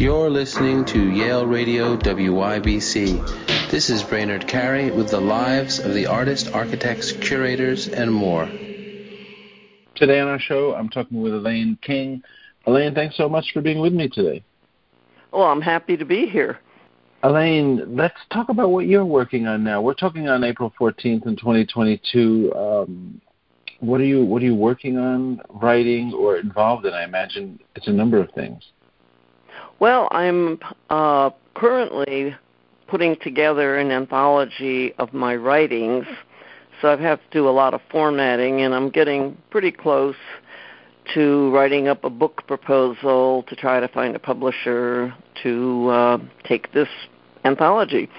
You're listening to Yale Radio WYBC. This is Brainard Carey with the lives of the artists, architects, curators, and more. Today on our show, I'm talking with Elaine King. Elaine, thanks so much for being with me today. Well, I'm happy to be here. Elaine, let's talk about what you're working on now. We're talking on April 14th in 2022. Um, what are you What are you working on, writing, or involved in? I imagine it's a number of things. Well, I'm uh, currently putting together an anthology of my writings, so I've had to do a lot of formatting, and I'm getting pretty close to writing up a book proposal to try to find a publisher to uh, take this anthology.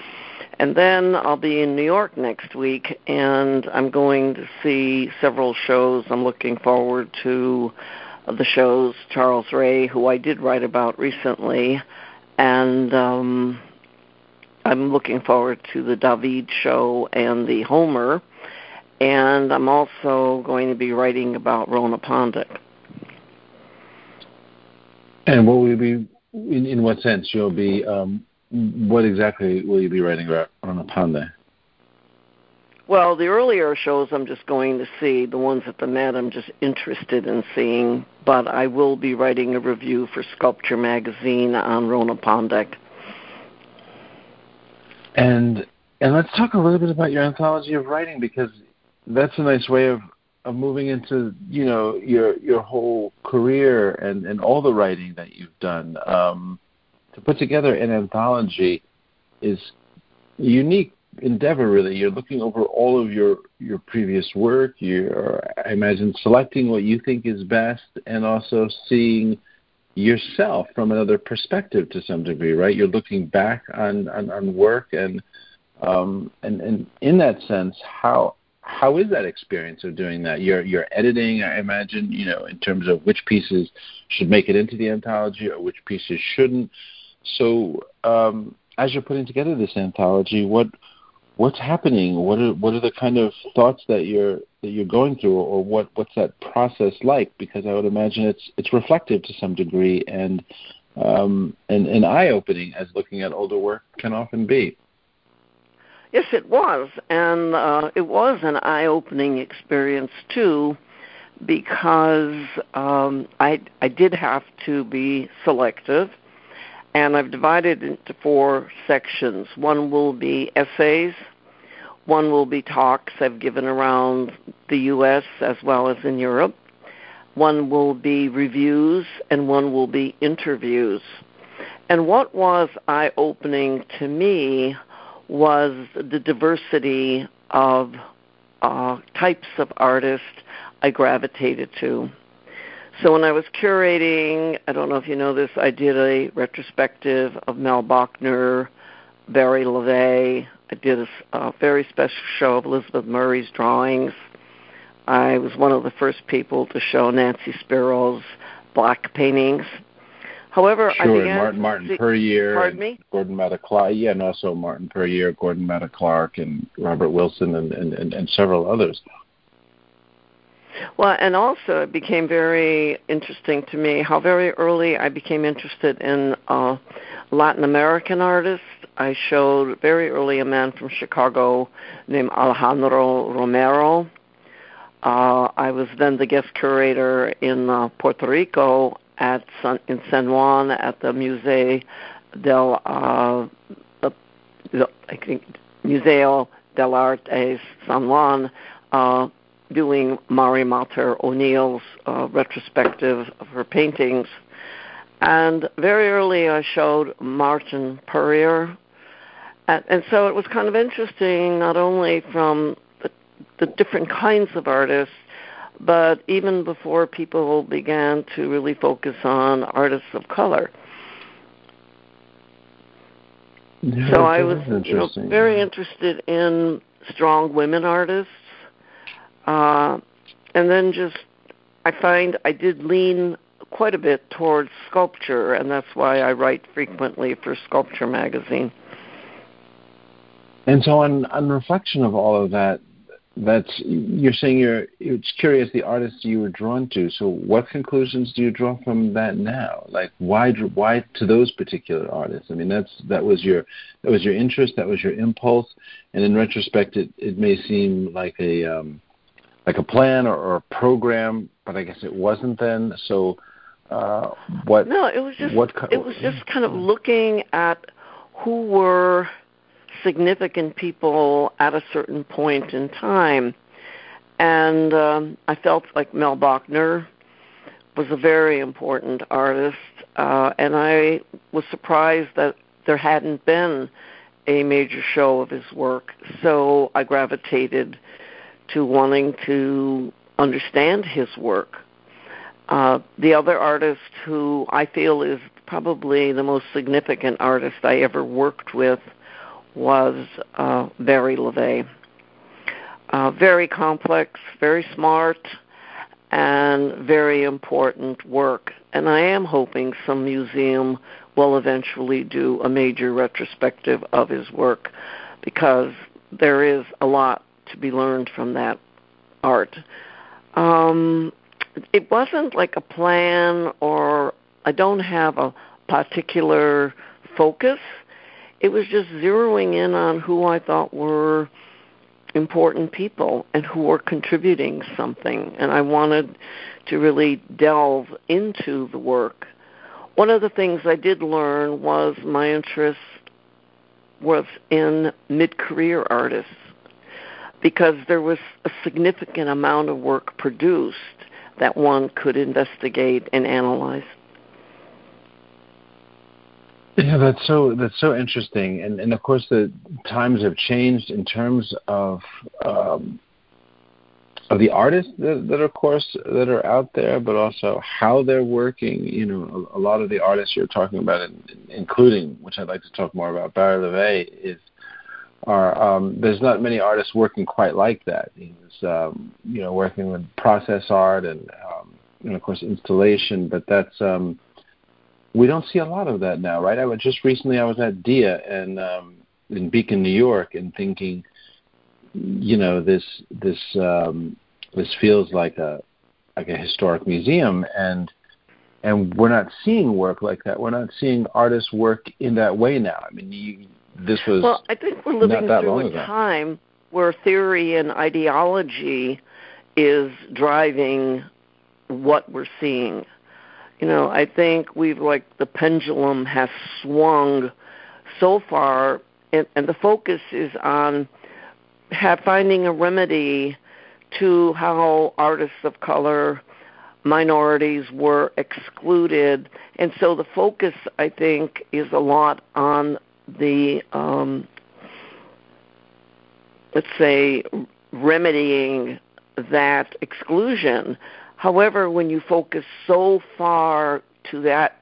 And then I'll be in New York next week, and I'm going to see several shows. I'm looking forward to of the shows, Charles Ray, who I did write about recently, and um, I'm looking forward to the David show and the Homer, and I'm also going to be writing about Rona Pondick. And what will you be? In, in what sense you'll be? Um, what exactly will you be writing about Rona Pondick? Well, the earlier shows I'm just going to see. The ones at the Met I'm just interested in seeing. But I will be writing a review for Sculpture Magazine on Rona Pondick. And and let's talk a little bit about your anthology of writing because that's a nice way of, of moving into you know your your whole career and, and all the writing that you've done. Um, to put together an anthology is unique endeavor really. You're looking over all of your your previous work. You're i imagine selecting what you think is best and also seeing yourself from another perspective to some degree right? You're looking back on on, on work and um and and in that sense how how is that experience of doing that? You're you're editing i imagine you know in terms of which pieces should make it into the anthology or which pieces shouldn't. So um as you're putting together this anthology what what's happening? What are what are the kind of thoughts that you're that you're going through, or what what's that process like? Because I would imagine it's it's reflective to some degree and um, and, and eye opening as looking at older work can often be. Yes, it was, and uh, it was an eye opening experience too, because um, I I did have to be selective and I've divided it into four sections. One will be essays, one will be talks I've given around the US as well as in Europe, one will be reviews, and one will be interviews. And what was eye opening to me was the diversity of uh, types of artists I gravitated to. So when I was curating, I don't know if you know this, I did a retrospective of Mel Bochner, Barry Le Va. I did a, a very special show of Elizabeth Murray's drawings. I was one of the first people to show Nancy Spero's black paintings. However, sure, I began Martin Martin see, Puryear, pardon me? Gordon Clark, yeah, and also Martin Puryear, Gordon Matta Clark, and Robert Wilson, and, and, and, and several others. Well, and also it became very interesting to me how very early I became interested in uh, Latin American artists. I showed very early a man from Chicago named Alejandro Romero. Uh, I was then the guest curator in uh, Puerto Rico at San, in San Juan at the Museo del uh, I think Museo del Arte San Juan. Uh, doing Mari Mater O'Neill's uh, retrospective of her paintings. And very early I showed Martin Puryear. And, and so it was kind of interesting, not only from the, the different kinds of artists, but even before people began to really focus on artists of color. Yeah, so I was you know, very interested in strong women artists uh, and then just, I find I did lean quite a bit towards sculpture, and that's why I write frequently for Sculpture Magazine. And so, on, on reflection of all of that, that's you're saying you're it's curious the artists you were drawn to. So what conclusions do you draw from that now? Like why why to those particular artists? I mean that's that was your that was your interest that was your impulse. And in retrospect it it may seem like a um like a plan or, or a program but i guess it wasn't then so uh what no it was just what, it was just kind of looking at who were significant people at a certain point in time. And um, I felt like Mel Bochner was a very important artist, uh, and I was surprised that there hadn't been a major show of his work. So I gravitated to wanting to understand his work. Uh, the other artist who I feel is probably the most significant artist I ever worked with was uh, Barry Le Va. Uh, very complex, very smart, and very important work. And I am hoping some museum will eventually do a major retrospective of his work because there is a lot to be learned from that art. Um, it wasn't like a plan or I don't have a particular focus it was just zeroing in on who I thought were important people and who were contributing something. And I wanted to really delve into the work. One of the things I did learn was my interest was in mid career artists because there was a significant amount of work produced that one could investigate and analyze. Yeah, that's so that's so interesting, and and of course the times have changed in terms of um, of the artists that, that are, of course, that are out there, but also how they're working. You know, a, a lot of the artists you're talking about, including which I'd like to talk more about, Barry Le Va, is are um, there's not many artists working quite like that. He's um, you know working with process art and um, and of course installation, but that's um, we don't see a lot of that now, right? I was just recently I was at DIA and um, in Beacon, New York, and thinking, you know, this this um, this feels like a like a historic museum, and and we're not seeing work like that. We're not seeing artists work in that way now. I mean, you, this was well. I think we're living through a time where theory and ideology is driving what we're seeing you know, I think we've like the pendulum has swung so far, and, and the focus is on have, finding a remedy to how artists of color, minorities were excluded, and so the focus I think is a lot on the um, let's say remedying that exclusion However, when you focus so far to that,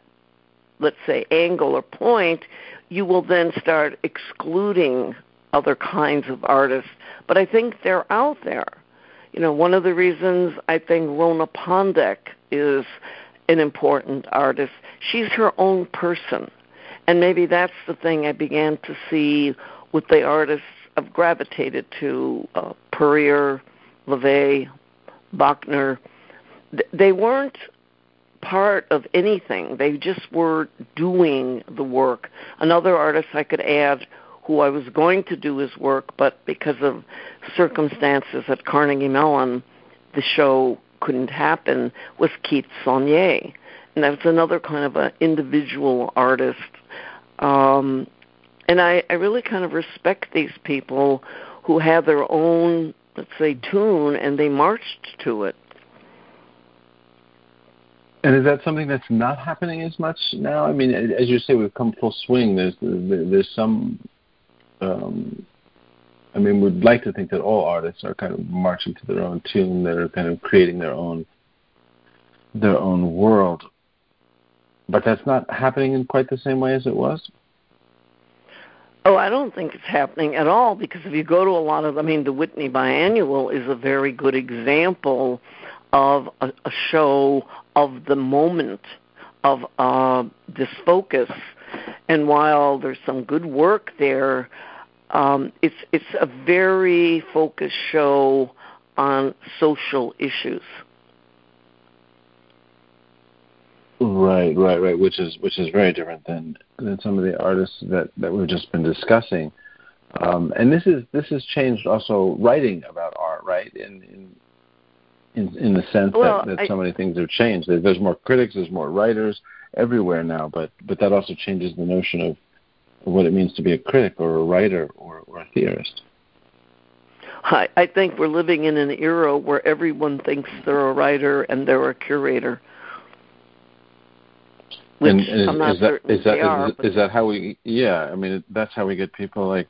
let's say, angle or point, you will then start excluding other kinds of artists. But I think they're out there. You know, one of the reasons I think Rona Pondick is an important artist, she's her own person. And maybe that's the thing I began to see with the artists I've gravitated to uh, Puryear, Le Va, Bochner, they weren't part of anything. They just were doing the work. Another artist I could add who I was going to do his work, but because of circumstances at Carnegie Mellon, the show couldn't happen, was Keith Sonnier. And that was another kind of an individual artist. Um, and I, I really kind of respect these people who have their own, let's say, tune and they marched to it. And is that something that's not happening as much now? I mean, as you say, we've come full swing. There's there's some. Um, I mean, we'd like to think that all artists are kind of marching to their own tune. They're kind of creating their own their own world. But that's not happening in quite the same way as it was. Oh, I don't think it's happening at all because if you go to a lot of, I mean, the Whitney Biennial is a very good example of a, a show of the moment of uh, this focus. And while there's some good work there, um, it's it's a very focused show on social issues. Right, right, right. Which is which is very different than than some of the artists that that we've just been discussing. Um, and this is this has changed also writing about art, right? In in in, in the sense well, that, that I, so many things have changed. There's more critics, there's more writers everywhere now, but but that also changes the notion of what it means to be a critic or a writer or, or a theorist. I, I think we're living in an era where everyone thinks they're a writer and they're a curator. Which and, and is, I'm not is that, certain is that, they are, is, is that how we? Yeah, I mean that's how we get people like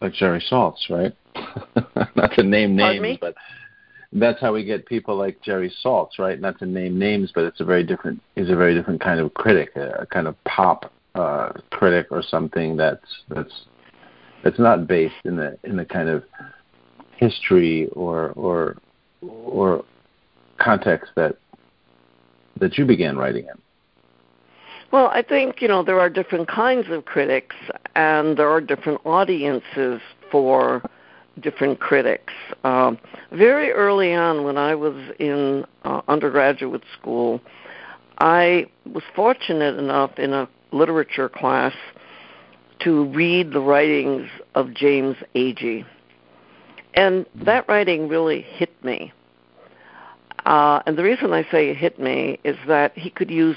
like Jerry Saltz, right? not to name names, but that's how we get people like Jerry Saltz, right? Not to name names, but it's a very different. He's a very different kind of critic, a, a kind of pop uh, critic or something that's that's that's not based in the in the kind of history or or or context that that you began writing in. Well, I think you know there are different kinds of critics, and there are different audiences for different critics. Um, very early on, when I was in uh, undergraduate school, I was fortunate enough in a literature class to read the writings of James Agee. And that writing really hit me. Uh, and the reason I say it hit me is that he could use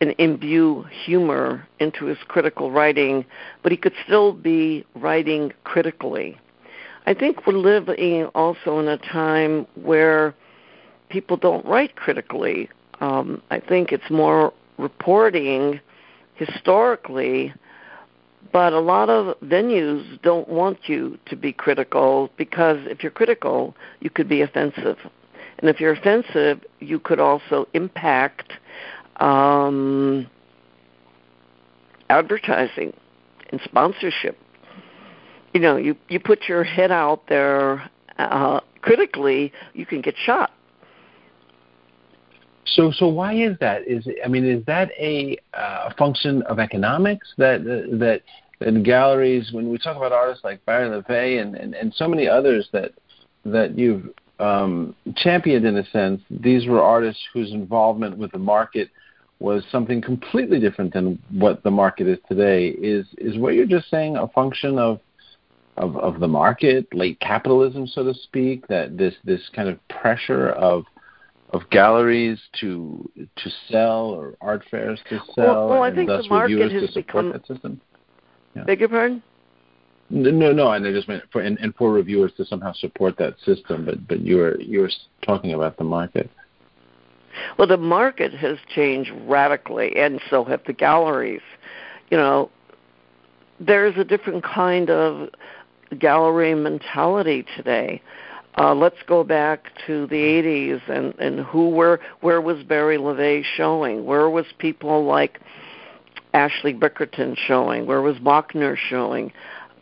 and imbue humor into his critical writing, but he could still be writing critically. I think we're living also in a time where people don't write critically. Um, I think it's more reporting historically, but a lot of venues don't want you to be critical because if you're critical, you could be offensive. And if you're offensive, you could also impact um, advertising and sponsorship. You know, you you put your head out there uh, critically, you can get shot. So, so why is that? Is I mean, is that a uh, function of economics that uh, that that galleries, when we talk about artists like Barry Le Va and, and, and so many others that that you've um, championed in a sense, these were artists whose involvement with the market was something completely different than what the market is today. Is is what you're just saying a function of of, of the market, late capitalism, so to speak? That this this kind of pressure of of galleries to to sell or art fairs to sell, well, well, I and think thus the market reviewers has to support become, that system. Yeah. Beg your pardon? No, no, and I just meant for and, and for reviewers to somehow support that system, but but you're you're talking about the market. Well, the market has changed radically, and so have the galleries. You know, there's a different kind of gallery mentality today. Uh, let's go back to the 80s and, and who were where was Barry Le Va showing? Where was people like Ashley Bickerton showing? Where was Bochner showing?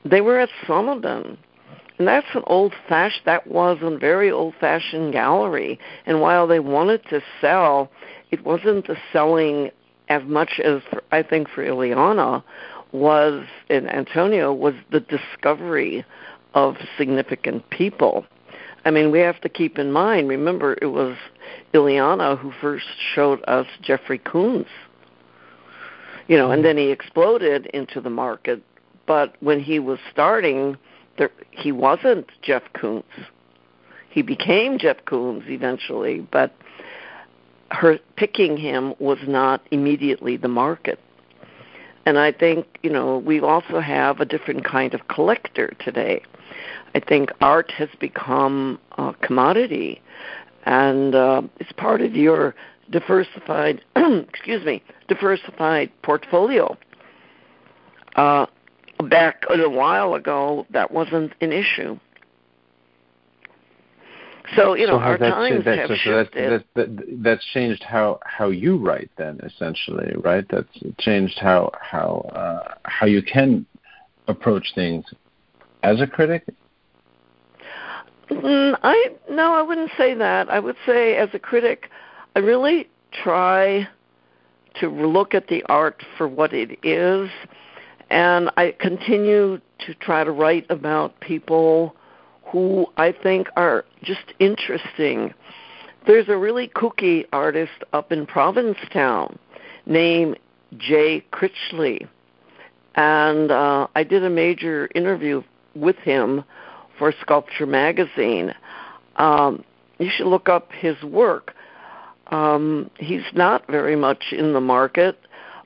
They were at Sonnabend. And that's an old fashioned that was a very old fashioned gallery. And while they wanted to sell, it wasn't the selling as much as for, I think for Ileana was in Antonio was the discovery of significant people. I mean, we have to keep in mind, remember, it was Ileana who first showed us Jeffrey Koons. You know, and mm-hmm. then he exploded into the market. But when he was starting, there, he wasn't Jeff Koons. He became Jeff Koons eventually, but her picking him was not immediately the market. And I think, you know, we also have a different kind of collector today. I think art has become a commodity, and uh, it's part of your diversified, excuse me, diversified portfolio. Uh, back a while ago, that wasn't an issue. So you know, so our times that, have so, shifted. that, that, that's changed how how you write, then essentially, right? That's changed how how uh, how you can approach things as a critic. Mm, I no, I wouldn't say that. I would say as a critic, I really try to look at the art for what it is and I continue to try to write about people who I think are just interesting. There's a really kooky artist up in Provincetown named Jay Critchley, and uh, I did a major interview with him for Sculpture Magazine. Um, you should look up his work. Um, he's not very much in the market,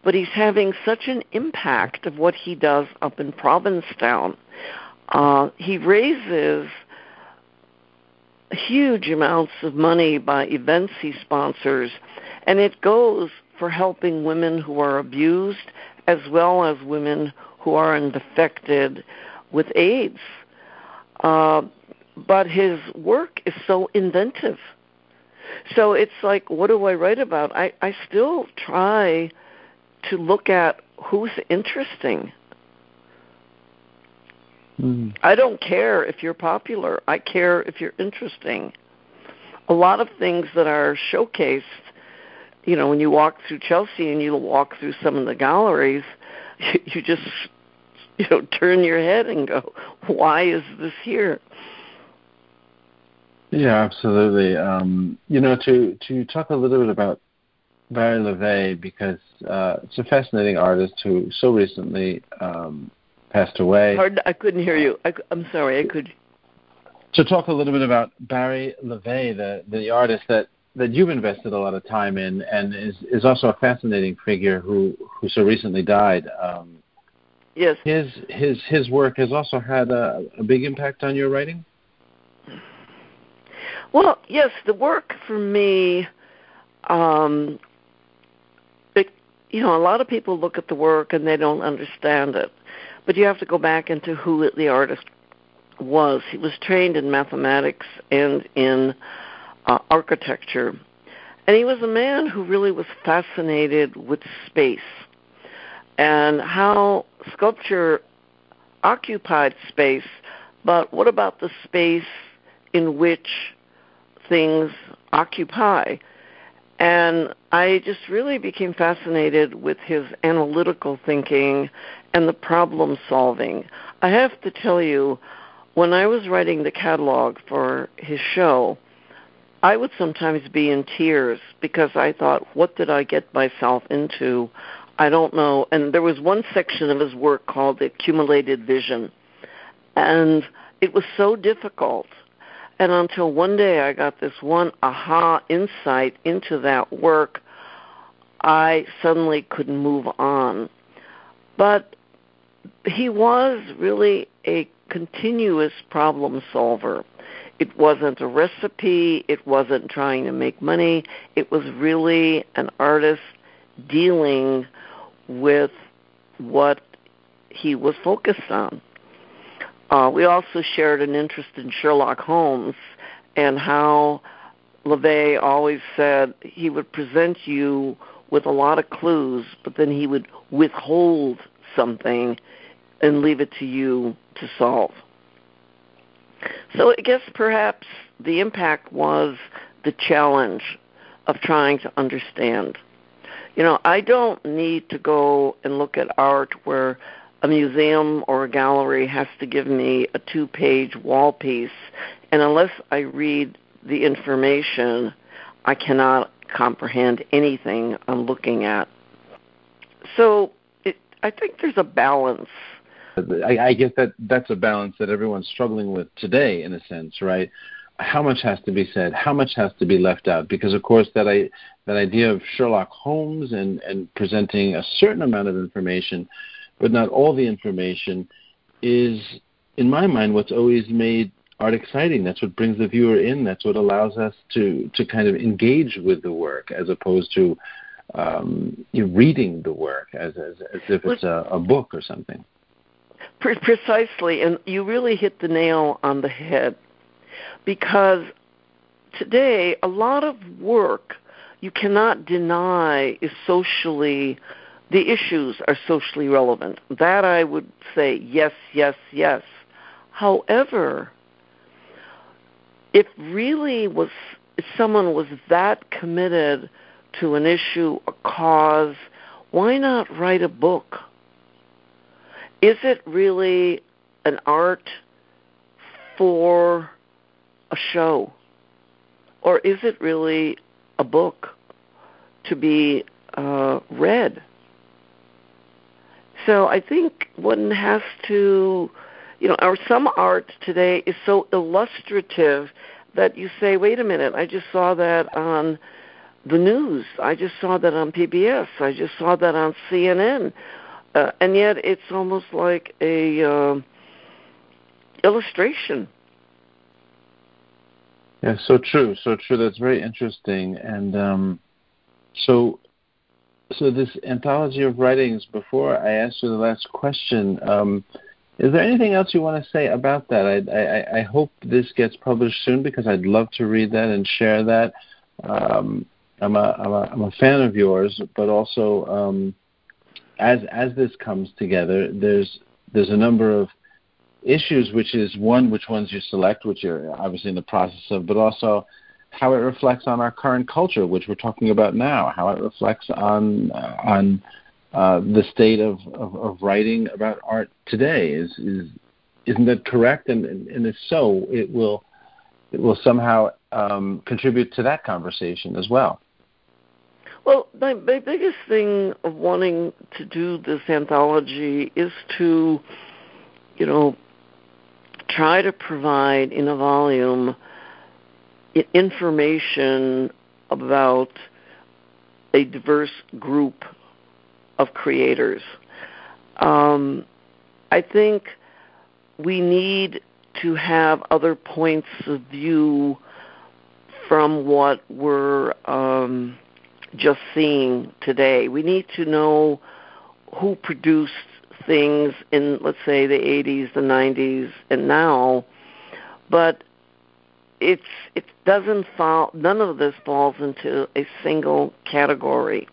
but he's having such an impact of what he does up in Provincetown. Uh, he raises huge amounts of money by events he sponsors, and it goes for helping women who are abused as well as women who are infected with AIDS. Uh, but his work is so inventive. So it's like, what do I write about? I, I still try to look at who's interesting. Mm. I don't care if you're popular. I care if you're interesting. A lot of things that are showcased, you know, when you walk through Chelsea and you walk through some of the galleries, you, you just you know turn your head and go, "Why is this here?" Yeah, absolutely. Um, you know, to to talk a little bit about Barry Le Va because uh, it's a fascinating artist who so recently um, passed away. Pardon, I couldn't hear you. I, am sorry. I could. To talk a little bit about Barry Le Va, the the artist that that you've invested a lot of time in, and is is also a fascinating figure who who so recently died. Um, yes. His his his work has also had a, a big impact on your writing. Well, yes, the work for me. Um, you know, a lot of people look at the work and they don't understand it, but you have to go back into who the artist was. He was trained in mathematics and in uh, architecture. And he was a man who really was fascinated with space and how sculpture occupied space, but what about the space in which things occupy? And I just really became fascinated with his analytical thinking and the problem solving. I have to tell you, when I was writing the catalog for his show, I would sometimes be in tears because I thought, what did I get myself into? I don't know. And there was one section of his work called the accumulated vision. And it was so difficult. And until one day I got this one aha insight into that work, I suddenly couldn't move on. But he was really a continuous problem solver. It wasn't a recipe. It wasn't trying to make money. It was really an artist dealing with what he was focused on. Uh, we also shared an interest in Sherlock Holmes and how Le Va always said he would present you with a lot of clues, but then he would withhold something and leave it to you to solve. So I guess perhaps the impact was the challenge of trying to understand. You know, I don't need to go and look at art where a museum or a gallery has to give me a two page wall piece, and unless I read the information, I cannot comprehend anything I'm looking at. So it, I think there's a balance I, I guess that that's a balance that everyone's struggling with today, in a sense, right? How much has to be said? How much has to be left out? Because of course, that I that idea of Sherlock Holmes and and presenting a certain amount of information, but not all the information, is in my mind what's always made art exciting. That's what brings the viewer in. That's what allows us to to kind of engage with the work, as opposed to um, reading the work as as, as if it's a, a book or something. Precisely, and you really hit the nail on the head because today a lot of work you cannot deny is socially the issues are socially relevant. That I would say yes, yes, yes. However, if really was if someone was that committed to an issue, a cause, why not write a book? is it really an art for a show? Or is it really a book to be uh, read? So I think one has to, you know, or some art today is so illustrative that you say, wait a minute, I just saw that on the news. I just saw that on PBS. I just saw that on CNN. Uh, and yet it's almost like a uh, illustration. Yeah, so true, so true. That's very interesting. And um, so, so this anthology of writings. Before I ask you the last question, um, is there anything else you want to say about that? I, I, I hope this gets published soon because I'd love to read that and share that. Um, I'm a, I'm a I'm a fan of yours, but also um, as as this comes together, there's there's a number of issues, which is one, which ones you select, which you're obviously in the process of, but also how it reflects on our current culture, which we're talking about now, how it reflects on on uh, the state of, of, of writing about art today. Is is isn't that correct? And, and, and if so, it will it will somehow um, contribute to that conversation as well. Well, my, my biggest thing of wanting to do this anthology is to, you know, try to provide in a volume information about a diverse group of creators. Um, I think we need to have other points of view from what we're um, just seeing today. We need to know who produced things in, let's say, the 80s, the 90s, and now, but it's it doesn't fall. None of this falls into a single category.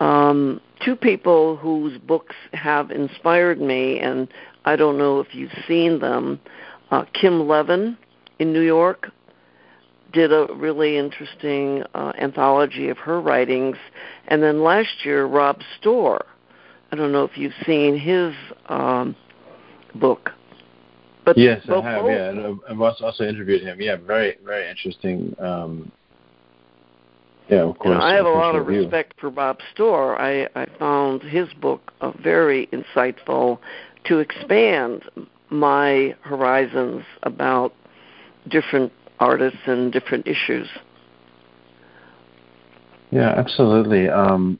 Um, two people whose books have inspired me, and I don't know if you've seen them. Uh, Kim Levin in New York, did a really interesting uh, anthology of her writings. And then last year, Rob Storr. I don't know if you've seen his um, book. But yes, I have. Both, yeah, and I've also interviewed him. Yeah, very, very interesting. Um, yeah, of course. You know, I have a lot of respect for Bob Storr. I, I found his book uh, very insightful to expand my horizons about different artists and different issues. Yeah, absolutely. Um,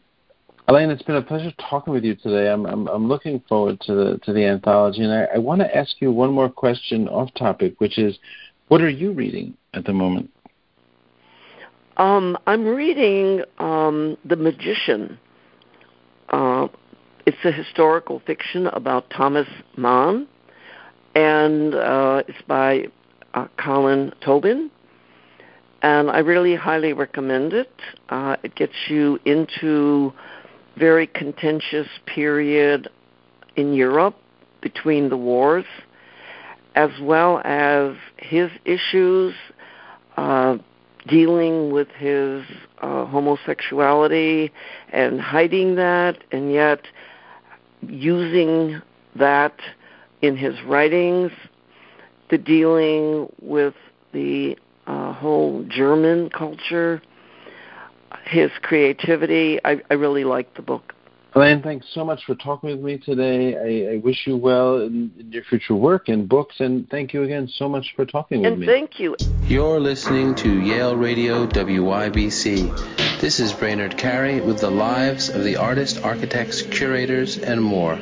Elaine, it's been a pleasure talking with you today. I'm I'm, I'm looking forward to the to the anthology, and I, I want to ask you one more question off topic, which is, what are you reading at the moment? Um, I'm reading um, The Magician. Uh, it's a historical fiction about Thomas Mann, and uh, it's by uh, Colin Tóibín, and I really highly recommend it. Uh, it gets you into very contentious period in Europe between the wars, as well as his issues uh, dealing with his uh, homosexuality and hiding that, and yet using that in his writings the dealing with the uh, whole German culture, his creativity. I, I really like the book. Elaine, thanks so much for talking with me today. I, I wish you well in, in, your future work and books, and thank you again so much for talking with and me. And thank you. You're listening to Yale Radio WYBC. This is Brainard Carey with the lives of the artists, architects, curators, and more.